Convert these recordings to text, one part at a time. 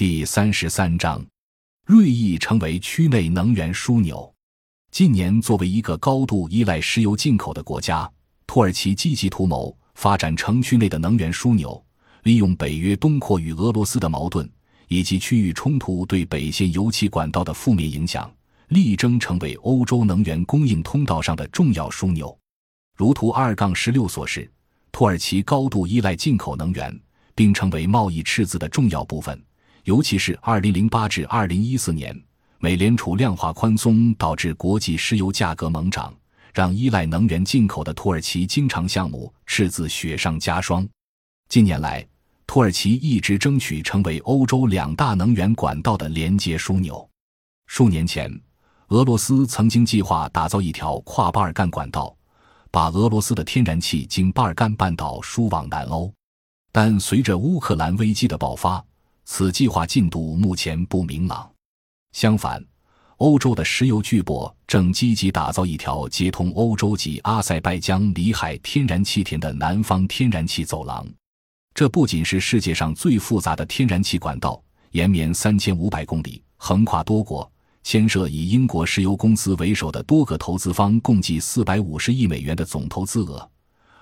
第三十三章，锐意成为区内能源枢纽。近年，作为一个高度依赖石油进口的国家，土耳其积极图谋发展城区内的能源枢纽，利用北约东扩与俄罗斯的矛盾以及区域冲突对北线油气管道的负面影响，力争成为欧洲能源供应通道上的重要枢纽。如图二杠十六所示，土耳其高度依赖进口能源，并成为贸易赤字的重要部分。尤其是二零零八至二零一四年，美联储量化宽松导致国际石油价格猛涨，让依赖能源进口的土耳其经常项目赤字雪上加霜。近年来，土耳其一直争取成为欧洲两大能源管道的连接枢纽。数年前，俄罗斯曾经计划打造一条跨巴尔干管道，把俄罗斯的天然气经巴尔干半岛输往南欧，但随着乌克兰危机的爆发。此计划进度目前不明朗。相反，欧洲的石油巨擘正积极打造一条接通欧洲及阿塞拜疆里海天然气田的南方天然气走廊。这不仅是世界上最复杂的天然气管道，延绵三千五百公里，横跨多国，牵涉以英国石油公司为首的多个投资方共计四百五十亿美元的总投资额，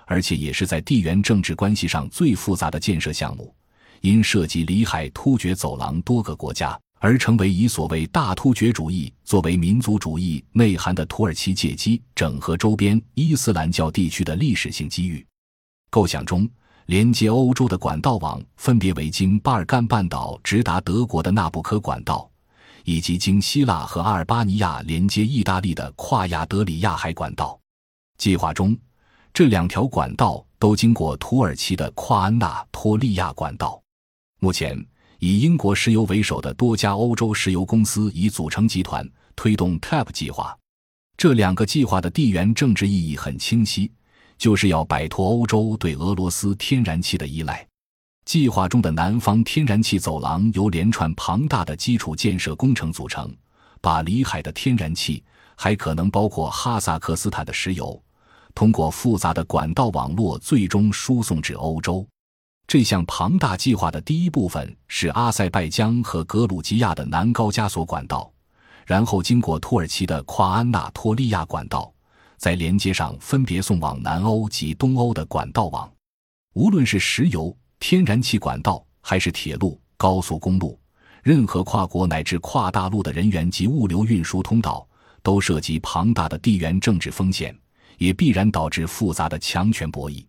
而且也是在地缘政治关系上最复杂的建设项目。因涉及里海突厥走廊多个国家，而成为以所谓大突厥主义作为民族主义内涵的土耳其借机整合周边伊斯兰教地区的历史性机遇。构想中，连接欧洲的管道网分别为经巴尔干半岛直达德国的纳布科管道，以及经希腊和阿尔巴尼亚连接意大利的跨亚德里亚海管道。计划中，这两条管道都经过土耳其的跨安纳托利亚管道。目前，以英国石油为首的多家欧洲石油公司已组成集团，推动 TAP 计划。这两个计划的地缘政治意义很清晰，就是要摆脱欧洲对俄罗斯天然气的依赖。计划中的南方天然气走廊由连串庞大的基础建设工程组成，把里海的天然气，还可能包括哈萨克斯坦的石油，通过复杂的管道网络最终输送至欧洲。这项庞大计划的第一部分是阿塞拜疆和格鲁吉亚的南高加索管道，然后经过土耳其的跨安纳托利亚管道，在连接上分别送往南欧及东欧的管道网。无论是石油、天然气管道，还是铁路、高速公路，任何跨国乃至跨大陆的人员及物流运输通道，都涉及庞大的地缘政治风险，也必然导致复杂的强权博弈。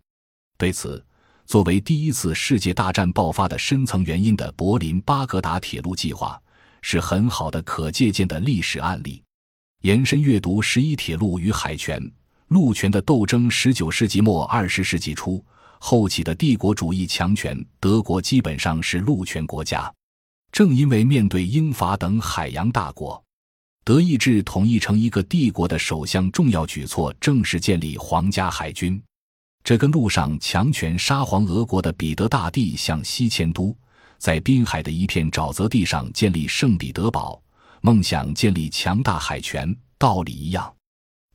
对此，作为第一次世界大战爆发的深层原因的柏林巴格达铁路计划，是很好的可借鉴的历史案例。延伸阅读十一铁路与海权、陆权的斗争。十九世纪末二十世纪初后起的帝国主义强权德国基本上是陆权国家。正因为面对英法等海洋大国，德意志统一成一个帝国的首项重要举措，正是建立皇家海军。这跟路上强权沙皇俄国的彼得大帝向西迁都，在滨海的一片沼泽地上建立圣彼得堡，梦想建立强大海权，道理一样。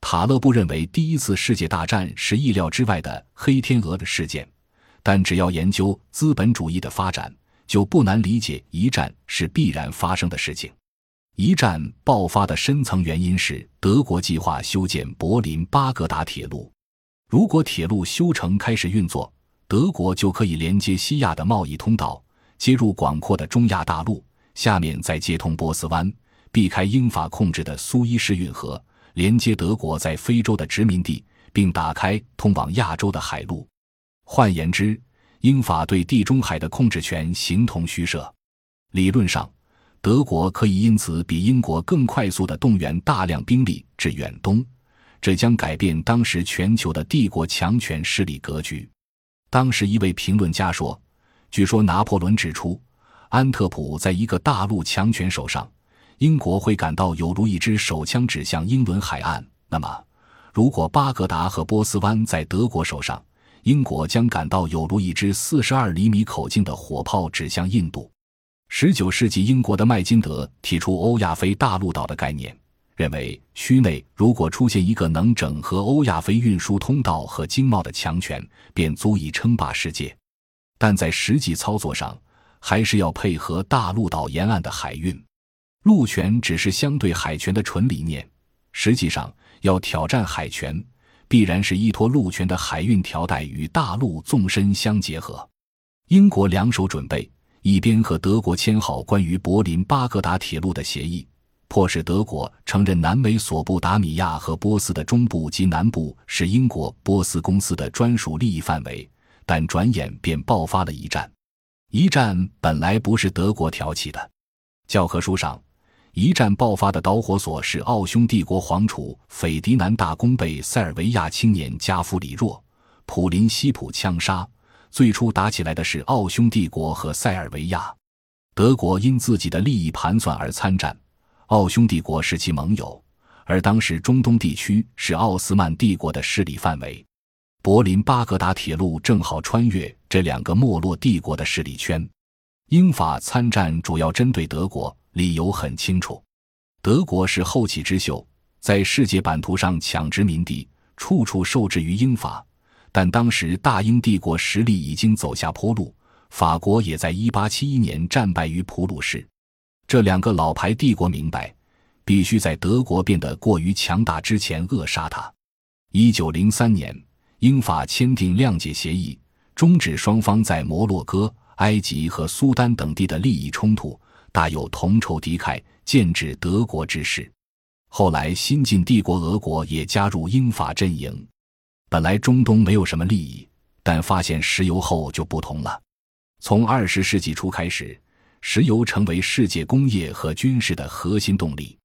塔勒布认为第一次世界大战是意料之外的黑天鹅的事件，但只要研究资本主义的发展，就不难理解一战是必然发生的事情。一战爆发的深层原因是德国计划修建柏林巴格达铁路。如果铁路修成开始运作，德国就可以连接西亚的贸易通道，接入广阔的中亚大陆，下面再接通波斯湾，避开英法控制的苏伊士运河，连接德国在非洲的殖民地，并打开通往亚洲的海路。换言之，英法对地中海的控制权形同虚设。理论上，德国可以因此比英国更快速地动员大量兵力至远东。这将改变当时全球的帝国强权势力格局。当时一位评论家说：“据说拿破仑指出，安特普在一个大陆强权手上，英国会感到有如一支手枪指向英伦海岸；那么，如果巴格达和波斯湾在德国手上，英国将感到有如一支四十二厘米口径的火炮指向印度。”十九世纪，英国的麦金德提出欧亚非大陆岛的概念。认为区内如果出现一个能整合欧亚非运输通道和经贸的强权，便足以称霸世界。但在实际操作上，还是要配合大陆岛沿岸的海运。陆权只是相对海权的纯理念，实际上要挑战海权，必然是依托陆权的海运条带与大陆纵深相结合。英国两手准备，一边和德国签好关于柏林巴格达铁路的协议。迫使德国承认南美索布达米亚和波斯的中部及南部是英国波斯公司的专属利益范围，但转眼便爆发了一战。一战本来不是德国挑起的，教科书上，一战爆发的导火索是奥匈帝国皇储斐迪南大公被塞尔维亚青年加夫里若·普林西普枪杀。最初打起来的是奥匈帝国和塞尔维亚，德国因自己的利益盘算而参战。奥匈帝国是其盟友，而当时中东地区是奥斯曼帝国的势力范围。柏林巴格达铁路正好穿越这两个没落帝国的势力圈。英法参战主要针对德国，理由很清楚：德国是后起之秀，在世界版图上抢殖民地，处处受制于英法。但当时大英帝国实力已经走下坡路，法国也在1871年战败于普鲁士。这两个老牌帝国明白，必须在德国变得过于强大之前扼杀它。一九零三年，英法签订谅解协议，终止双方在摩洛哥、埃及和苏丹等地的利益冲突，大有同仇敌忾、剑指德国之势。后来，新晋帝国俄国也加入英法阵营。本来中东没有什么利益，但发现石油后就不同了。从二十世纪初开始。石油成为世界工业和军事的核心动力。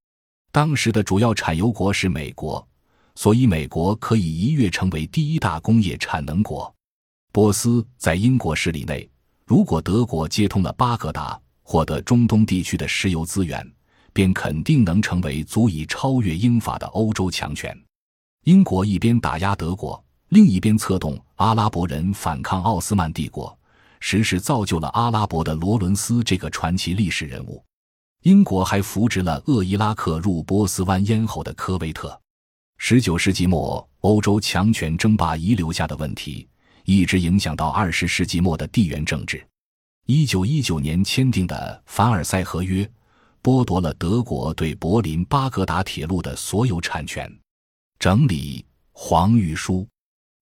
当时的主要产油国是美国，所以美国可以一跃成为第一大工业产能国。波斯在英国势力内，如果德国接通了巴格达，获得中东地区的石油资源，便肯定能成为足以超越英法的欧洲强权。英国一边打压德国，另一边策动阿拉伯人反抗奥斯曼帝国。时势造就了阿拉伯的罗伦斯这个传奇历史人物。英国还扶植了鄂伊拉克入波斯湾咽喉的科威特。十九世纪末，欧洲强权争霸遗留下的问题，一直影响到二十世纪末的地缘政治。一九一九年签订的凡尔赛合约，剥夺了德国对柏林巴格达铁路的所有产权。整理黄玉书，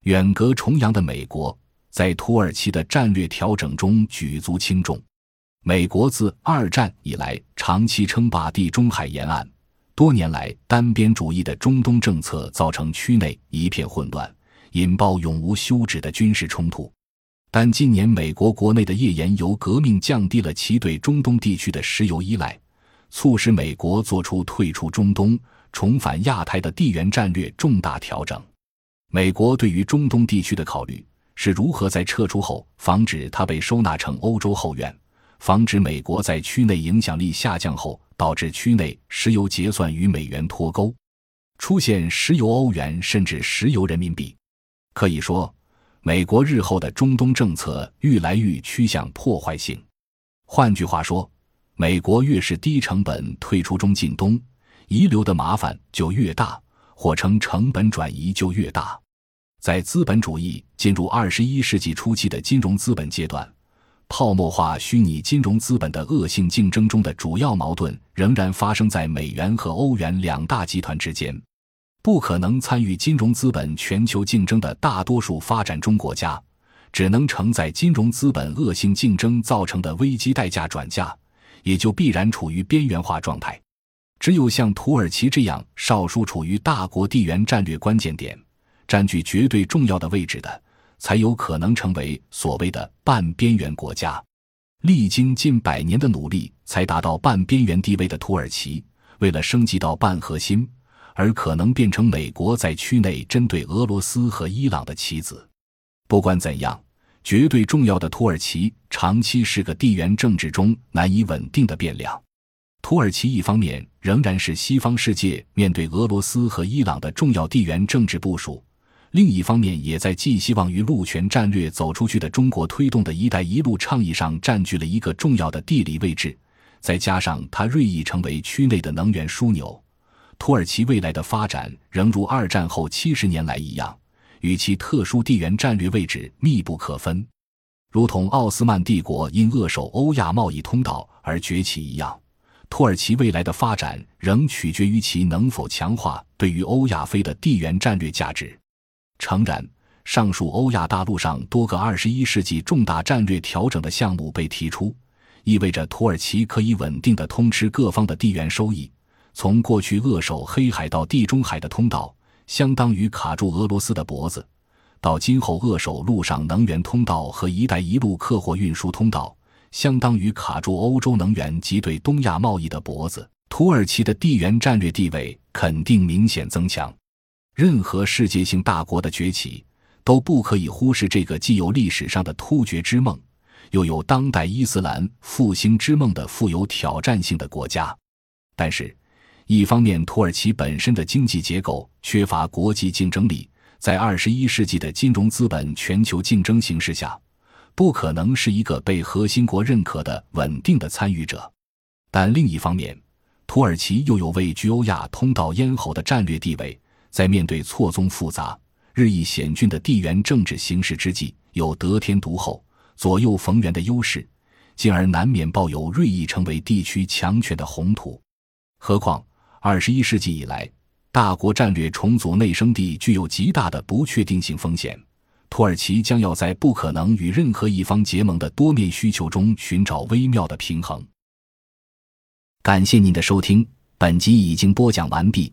远隔重洋的美国。在土耳其的战略调整中举足轻重。美国自二战以来长期称霸地中海沿岸，多年来单边主义的中东政策造成区内一片混乱，引爆永无休止的军事冲突。但近年美国国内的页岩油革命降低了其对中东地区的石油依赖，促使美国做出退出中东、重返亚太的地缘战略重大调整。美国对于中东地区的考虑。是如何在撤出后防止它被收纳成欧洲后院，防止美国在区内影响力下降后导致区内石油结算与美元脱钩，出现石油欧元甚至石油人民币？可以说，美国日后的中东政策愈来愈趋向破坏性。换句话说，美国越是低成本退出中近东，遗留的麻烦就越大，或称成本转移就越大。在资本主义进入二十一世纪初期的金融资本阶段，泡沫化虚拟金融资本的恶性竞争中的主要矛盾仍然发生在美元和欧元两大集团之间。不可能参与金融资本全球竞争的大多数发展中国家，只能承载金融资本恶性竞争造成的危机代价转嫁，也就必然处于边缘化状态。只有像土耳其这样少数处于大国地缘战略关键点。占据绝对重要的位置的，才有可能成为所谓的半边缘国家。历经近百年的努力，才达到半边缘地位的土耳其，为了升级到半核心，而可能变成美国在区内针对俄罗斯和伊朗的棋子。不管怎样，绝对重要的土耳其长期是个地缘政治中难以稳定的变量。土耳其一方面仍然是西方世界面对俄罗斯和伊朗的重要地缘政治部署。另一方面，也在寄希望于陆权战略走出去的中国推动的一带一路倡议上占据了一个重要的地理位置。再加上它锐意成为区内的能源枢纽，土耳其未来的发展仍如二战后七十年来一样，与其特殊地缘战略位置密不可分。如同奥斯曼帝国因扼守欧亚贸易通道而崛起一样，土耳其未来的发展仍取决于其能否强化对于欧亚非的地缘战略价值。诚然，上述欧亚大陆上多个二十一世纪重大战略调整的项目被提出，意味着土耳其可以稳定的通吃各方的地缘收益。从过去扼守黑海到地中海的通道，相当于卡住俄罗斯的脖子。到今后扼守陆上能源通道和“一带一路”客货运输通道，相当于卡住欧洲能源及对东亚贸易的脖子。土耳其的地缘战略地位肯定明显增强。任何世界性大国的崛起，都不可以忽视这个既有历史上的突厥之梦，又有当代伊斯兰复兴之梦的富有挑战性的国家。但是，一方面，土耳其本身的经济结构缺乏国际竞争力。在二十一世纪的金融资本全球竞争形势下，不可能是一个被核心国认可的稳定的参与者。但另一方面，土耳其又有位居欧亚通道咽喉的战略地位，在面对错综复杂、日益险峻的地缘政治形势之际，有得天独厚、左右逢源的优势，进而难免抱有锐意成为地区强权的宏图。何况二十一世纪以来。大国战略重组内生地具有极大的不确定性风险，土耳其将要在不可能与任何一方结盟的多面需求中寻找微妙的平衡。感谢您的收听，本集已经播讲完毕。